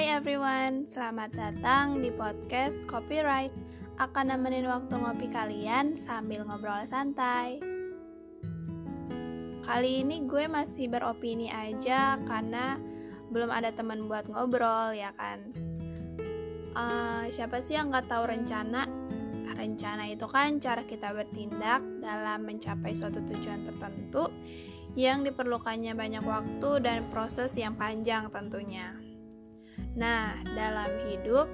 Hai everyone, selamat datang di podcast Copyright. Akan nemenin waktu ngopi kalian sambil ngobrol santai. Kali ini gue masih beropini aja karena belum ada teman buat ngobrol ya kan. Uh, siapa sih yang nggak tahu rencana? Rencana itu kan cara kita bertindak dalam mencapai suatu tujuan tertentu yang diperlukannya banyak waktu dan proses yang panjang tentunya. Nah, dalam hidup,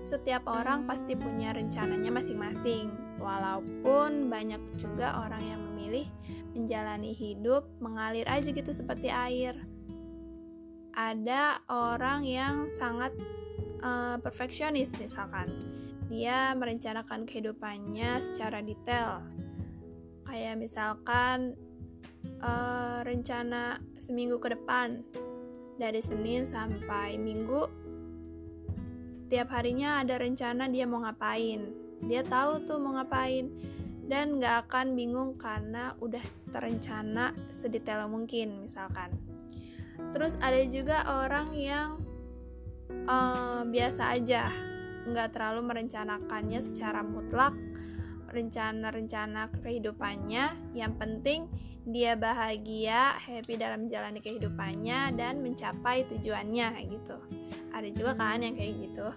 setiap orang pasti punya rencananya masing-masing, walaupun banyak juga orang yang memilih menjalani hidup mengalir aja gitu seperti air. Ada orang yang sangat uh, perfeksionis misalkan, dia merencanakan kehidupannya secara detail. Kayak misalkan uh, rencana seminggu ke depan dari Senin sampai Minggu setiap harinya ada rencana dia mau ngapain. Dia tahu tuh mau ngapain dan gak akan bingung karena udah terencana sedetail mungkin misalkan. Terus ada juga orang yang uh, biasa aja nggak terlalu merencanakannya secara mutlak rencana-rencana kehidupannya. Yang penting dia bahagia, happy dalam menjalani kehidupannya dan mencapai tujuannya gitu. Ada juga kan yang kayak gitu.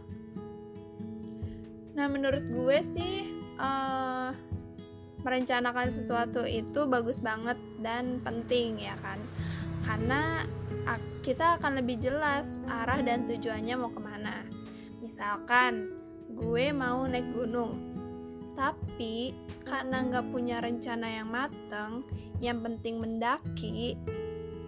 Nah, menurut gue sih uh, merencanakan sesuatu itu bagus banget dan penting ya kan. Karena kita akan lebih jelas arah dan tujuannya mau ke mana. Misalkan gue mau naik gunung, tapi karena nggak punya rencana yang mateng, yang penting mendaki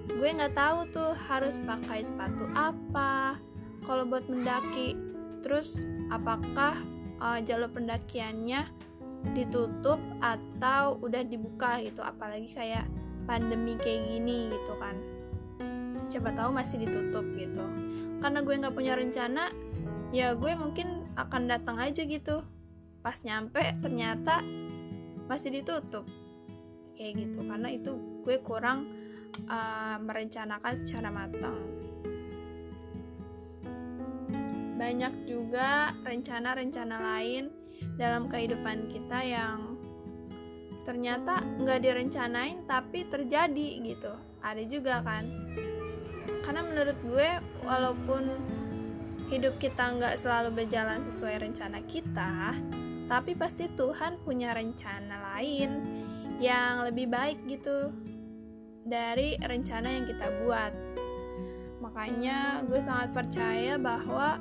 gue nggak tahu tuh harus pakai sepatu apa. Kalau buat mendaki terus apakah uh, jalur pendakiannya ditutup atau udah dibuka gitu? Apalagi kayak pandemi kayak gini gitu kan. Siapa tahu masih ditutup gitu. Karena gue nggak punya rencana ya gue mungkin akan datang aja gitu. Pas nyampe ternyata masih ditutup kayak gitu. Karena itu gue kurang uh, merencanakan secara matang. Banyak juga rencana-rencana lain dalam kehidupan kita yang ternyata nggak direncanain tapi terjadi gitu. Ada juga kan? Karena menurut gue walaupun hidup kita nggak selalu berjalan sesuai rencana kita tapi pasti Tuhan punya rencana lain yang lebih baik gitu dari rencana yang kita buat. Makanya gue sangat percaya bahwa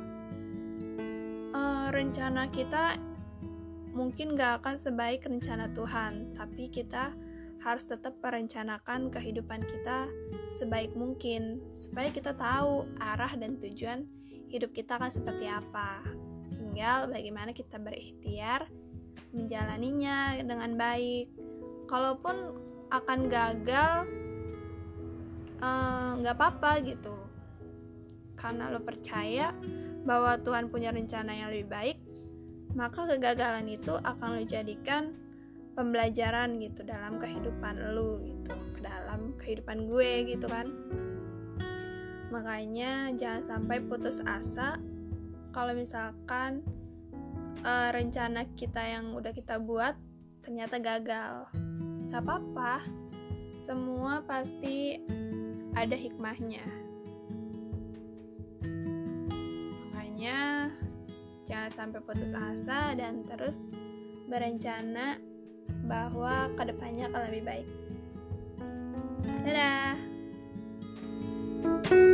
uh, rencana kita mungkin gak akan sebaik rencana Tuhan, tapi kita harus tetap merencanakan kehidupan kita sebaik mungkin supaya kita tahu arah dan tujuan hidup kita akan seperti apa. Tinggal bagaimana kita berikhtiar menjalaninya dengan baik kalaupun akan gagal eh, nggak uh, apa-apa gitu. Karena lo percaya bahwa Tuhan punya rencana yang lebih baik maka kegagalan itu akan lo jadikan pembelajaran gitu dalam kehidupan lo gitu ke dalam kehidupan gue gitu kan. Makanya jangan sampai putus asa kalau misalkan uh, rencana kita yang udah kita buat ternyata gagal Gak apa-apa, semua pasti ada hikmahnya. Makanya, jangan sampai putus asa dan terus berencana bahwa ke depannya akan lebih baik. Dadah! thank you